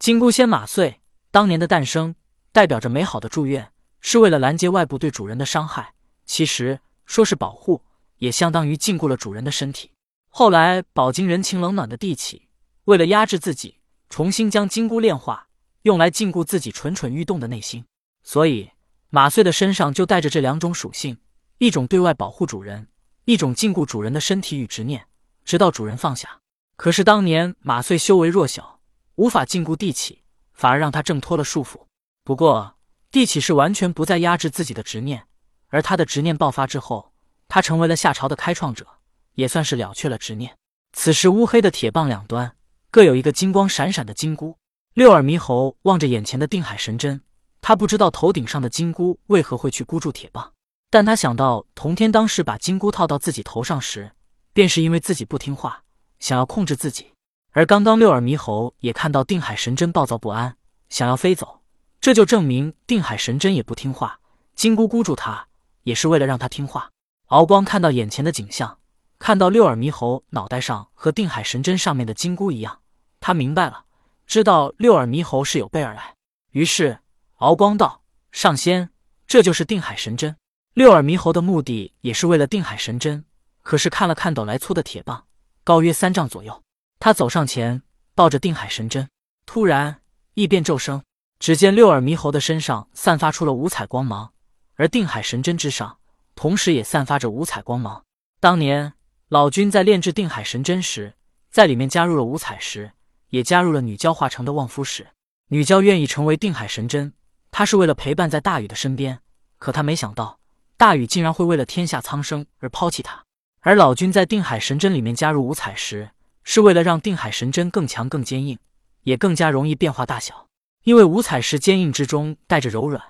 金箍仙马穗当年的诞生，代表着美好的祝愿，是为了拦截外部对主人的伤害。其实说是保护，也相当于禁锢了主人的身体。后来饱经人情冷暖的帝启，为了压制自己，重新将金箍炼化，用来禁锢自己蠢蠢欲动的内心。所以马穗的身上就带着这两种属性：一种对外保护主人，一种禁锢主人的身体与执念，直到主人放下。可是当年马穗修为弱小。无法禁锢帝启，反而让他挣脱了束缚。不过，帝启是完全不再压制自己的执念，而他的执念爆发之后，他成为了夏朝的开创者，也算是了却了执念。此时，乌黑的铁棒两端各有一个金光闪闪的金箍。六耳猕猴望着眼前的定海神针，他不知道头顶上的金箍为何会去箍住铁棒，但他想到童天当时把金箍套到自己头上时，便是因为自己不听话，想要控制自己。而刚刚六耳猕猴也看到定海神针暴躁不安，想要飞走，这就证明定海神针也不听话。金箍箍住他，也是为了让他听话。敖光看到眼前的景象，看到六耳猕猴脑袋上和定海神针上面的金箍一样，他明白了，知道六耳猕猴是有备而来。于是敖光道：“上仙，这就是定海神针。”六耳猕猴的目的也是为了定海神针，可是看了看斗来粗的铁棒，高约三丈左右。他走上前，抱着定海神针，突然异变骤生。只见六耳猕猴的身上散发出了五彩光芒，而定海神针之上，同时也散发着五彩光芒。当年老君在炼制定海神针时，在里面加入了五彩石，也加入了女娇化成的望夫石。女娇愿意成为定海神针，她是为了陪伴在大禹的身边。可她没想到，大禹竟然会为了天下苍生而抛弃她。而老君在定海神针里面加入五彩石。是为了让定海神针更强、更坚硬，也更加容易变化大小。因为五彩石坚硬之中带着柔软，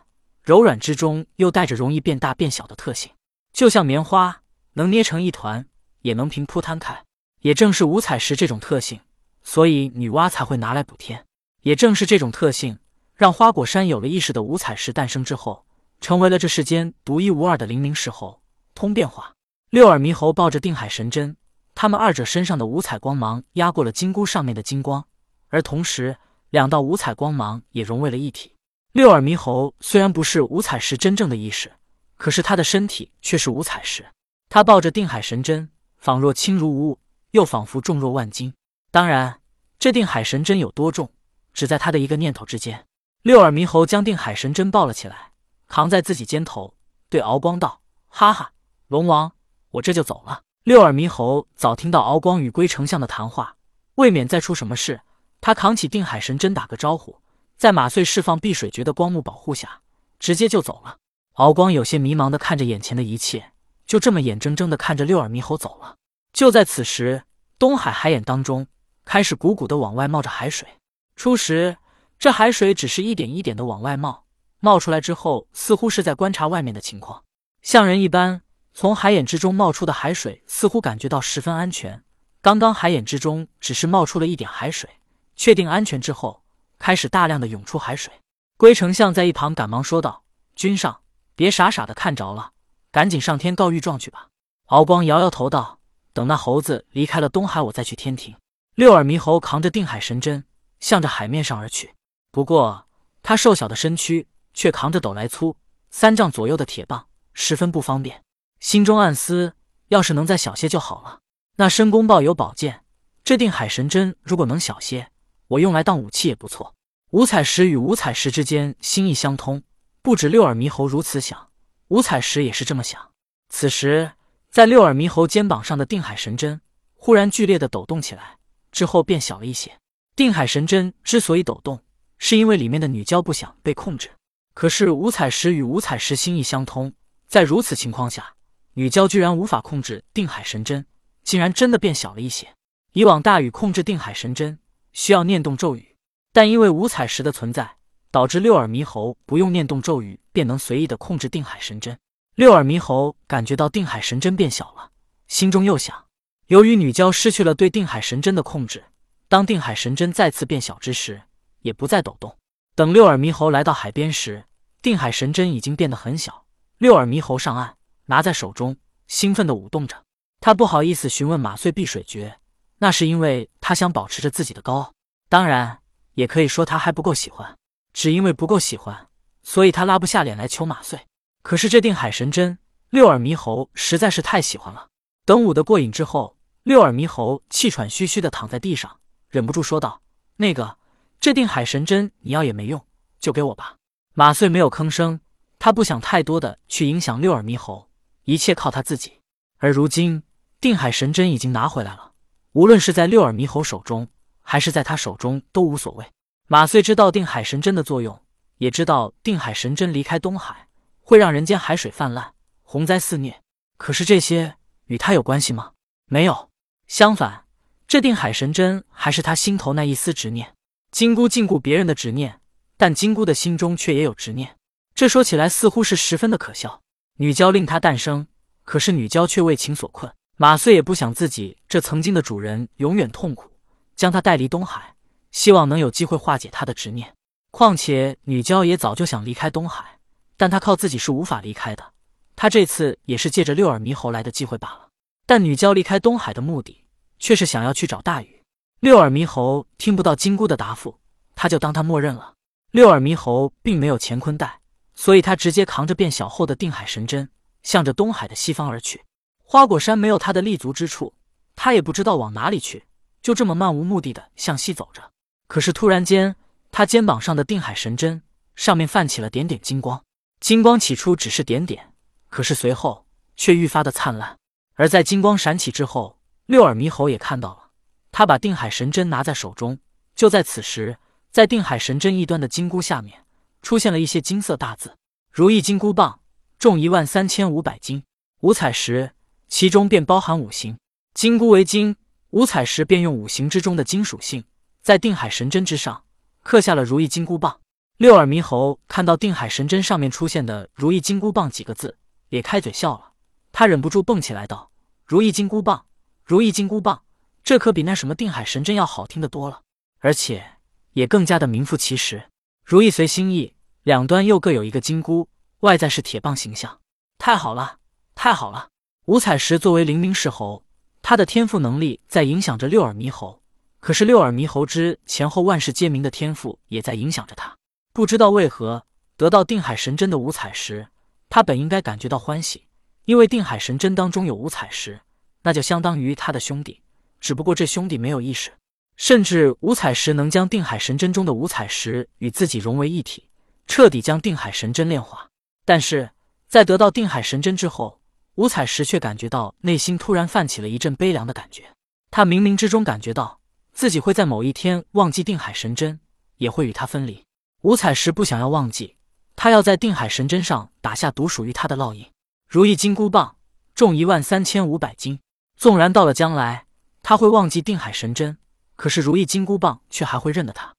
柔软之中又带着容易变大变小的特性，就像棉花能捏成一团，也能平铺摊开。也正是五彩石这种特性，所以女娲才会拿来补天。也正是这种特性，让花果山有了意识的五彩石诞生之后，成为了这世间独一无二的灵明石猴，通变化。六耳猕猴抱着定海神针。他们二者身上的五彩光芒压过了金箍上面的金光，而同时两道五彩光芒也融为了一体。六耳猕猴虽然不是五彩石真正的意识，可是他的身体却是五彩石。他抱着定海神针，仿若轻如无物，又仿佛重若万斤。当然，这定海神针有多重，只在他的一个念头之间。六耳猕猴将定海神针抱了起来，扛在自己肩头，对敖光道：“哈哈，龙王，我这就走了。”六耳猕猴早听到敖光与龟丞相的谈话，未免再出什么事，他扛起定海神针打个招呼，在马穗释放碧水诀的光幕保护下，直接就走了。敖光有些迷茫的看着眼前的一切，就这么眼睁睁的看着六耳猕猴走了。就在此时，东海海眼当中开始鼓鼓的往外冒着海水。初时，这海水只是一点一点的往外冒，冒出来之后，似乎是在观察外面的情况，像人一般。从海眼之中冒出的海水似乎感觉到十分安全。刚刚海眼之中只是冒出了一点海水，确定安全之后，开始大量的涌出海水。龟丞相在一旁赶忙说道：“君上，别傻傻的看着了，赶紧上天告御状去吧。”敖光摇摇头道：“等那猴子离开了东海，我再去天庭。”六耳猕猴扛着定海神针，向着海面上而去。不过他瘦小的身躯却扛着斗来粗三丈左右的铁棒，十分不方便。心中暗思：要是能再小些就好了。那申公豹有宝剑，这定海神针如果能小些，我用来当武器也不错。五彩石与五彩石之间心意相通，不止六耳猕猴如此想，五彩石也是这么想。此时，在六耳猕猴肩膀上的定海神针忽然剧烈的抖动起来，之后变小了一些。定海神针之所以抖动，是因为里面的女娇不想被控制。可是五彩石与五彩石心意相通，在如此情况下。女娇居然无法控制定海神针，竟然真的变小了一些。以往大禹控制定海神针需要念动咒语，但因为五彩石的存在，导致六耳猕猴不用念动咒语便能随意的控制定海神针。六耳猕猴感觉到定海神针变小了，心中又想：由于女娇失去了对定海神针的控制，当定海神针再次变小之时，也不再抖动。等六耳猕猴来到海边时，定海神针已经变得很小。六耳猕猴上岸。拿在手中，兴奋地舞动着。他不好意思询问马穗碧水诀，那是因为他想保持着自己的高傲。当然，也可以说他还不够喜欢。只因为不够喜欢，所以他拉不下脸来求马穗。可是这定海神针，六耳猕猴实在是太喜欢了。等舞得过瘾之后，六耳猕猴气喘吁吁的躺在地上，忍不住说道：“那个，这定海神针你要也没用，就给我吧。”马穗没有吭声，他不想太多的去影响六耳猕猴，一切靠他自己。而如今定海神针已经拿回来了，无论是在六耳猕猴手中，还是在他手中都无所谓。马穗知道定海神针的作用，也知道定海神针离开东海会让人间海水泛滥，洪灾肆虐。可是这些。与他有关系吗？没有，相反，这定海神针还是他心头那一丝执念。金箍禁锢别人的执念，但金箍的心中却也有执念。这说起来似乎是十分的可笑。女娇令他诞生，可是女娇却为情所困。马穗也不想自己这曾经的主人永远痛苦，将他带离东海，希望能有机会化解他的执念。况且女娇也早就想离开东海，但她靠自己是无法离开的。他这次也是借着六耳猕猴来的机会罢了，但女娇离开东海的目的却是想要去找大禹。六耳猕猴听不到金箍的答复，他就当他默认了。六耳猕猴并没有乾坤袋，所以他直接扛着变小后的定海神针，向着东海的西方而去。花果山没有他的立足之处，他也不知道往哪里去，就这么漫无目的的向西走着。可是突然间，他肩膀上的定海神针上面泛起了点点金光，金光起初只是点点。可是随后却愈发的灿烂，而在金光闪起之后，六耳猕猴也看到了。他把定海神针拿在手中，就在此时，在定海神针一端的金箍下面出现了一些金色大字：“如意金箍棒，重一万三千五百斤，五彩石，其中便包含五行。金箍为金，五彩石便用五行之中的金属性，在定海神针之上刻下了如意金箍棒。”六耳猕猴看到定海神针上面出现的“如意金箍棒”几个字。咧开嘴笑了，他忍不住蹦起来道：“如意金箍棒，如意金箍棒，这可比那什么定海神针要好听的多了，而且也更加的名副其实。如意随心意，两端又各有一个金箍，外在是铁棒形象，太好了，太好了！五彩石作为灵明石猴，他的天赋能力在影响着六耳猕猴，可是六耳猕猴之前后万事皆明的天赋也在影响着他。不知道为何得到定海神针的五彩石。”他本应该感觉到欢喜，因为定海神针当中有五彩石，那就相当于他的兄弟。只不过这兄弟没有意识，甚至五彩石能将定海神针中的五彩石与自己融为一体，彻底将定海神针炼化。但是在得到定海神针之后，五彩石却感觉到内心突然泛起了一阵悲凉的感觉。他冥冥之中感觉到自己会在某一天忘记定海神针，也会与他分离。五彩石不想要忘记。他要在定海神针上打下独属于他的烙印。如意金箍棒重一万三千五百斤，纵然到了将来他会忘记定海神针，可是如意金箍棒却还会认得他。